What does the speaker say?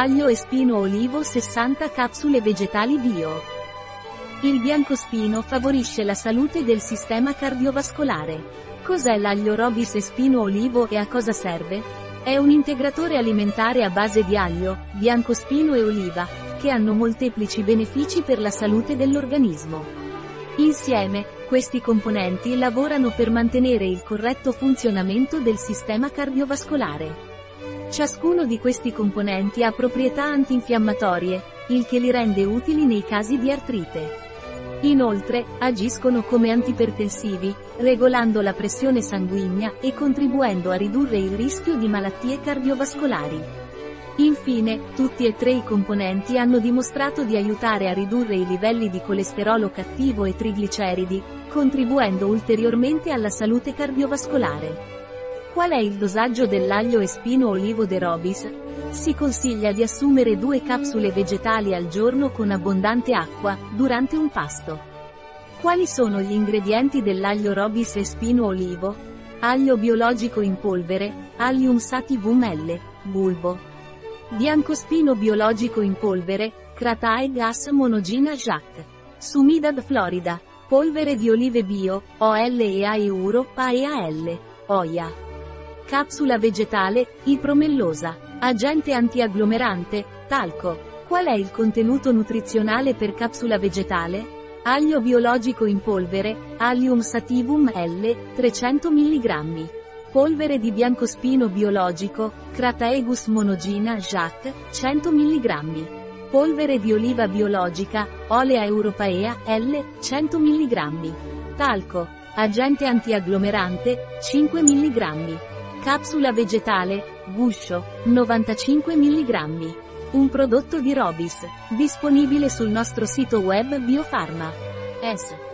Aglio e spino olivo 60 capsule vegetali bio. Il biancospino favorisce la salute del sistema cardiovascolare. Cos'è l'aglio robis e spino olivo e a cosa serve? È un integratore alimentare a base di aglio, biancospino e oliva, che hanno molteplici benefici per la salute dell'organismo. Insieme, questi componenti lavorano per mantenere il corretto funzionamento del sistema cardiovascolare. Ciascuno di questi componenti ha proprietà antinfiammatorie, il che li rende utili nei casi di artrite. Inoltre, agiscono come antipertensivi, regolando la pressione sanguigna e contribuendo a ridurre il rischio di malattie cardiovascolari. Infine, tutti e tre i componenti hanno dimostrato di aiutare a ridurre i livelli di colesterolo cattivo e trigliceridi, contribuendo ulteriormente alla salute cardiovascolare. Qual è il dosaggio dell'aglio e spino olivo de Robis? Si consiglia di assumere due capsule vegetali al giorno con abbondante acqua, durante un pasto. Quali sono gli ingredienti dell'aglio Robis e spino olivo? Aglio biologico in polvere, Allium sativum L, bulbo. Biancospino biologico in polvere, Cratae gas monogina Jacques. Sumidad Florida. Polvere di olive bio, OL e A euro, PAEAL. Oia. Capsula vegetale, ipromellosa. Agente antiagglomerante, talco. Qual è il contenuto nutrizionale per capsula vegetale? Aglio biologico in polvere, Allium sativum L, 300 mg. Polvere di biancospino biologico, Crataegus monogina Jacques, 100 mg. Polvere di oliva biologica, Olea europaea L, 100 mg. Talco. Agente antiagglomerante, 5 mg. Capsula vegetale, guscio, 95 mg. Un prodotto di Robis, disponibile sul nostro sito web Biofarma. S.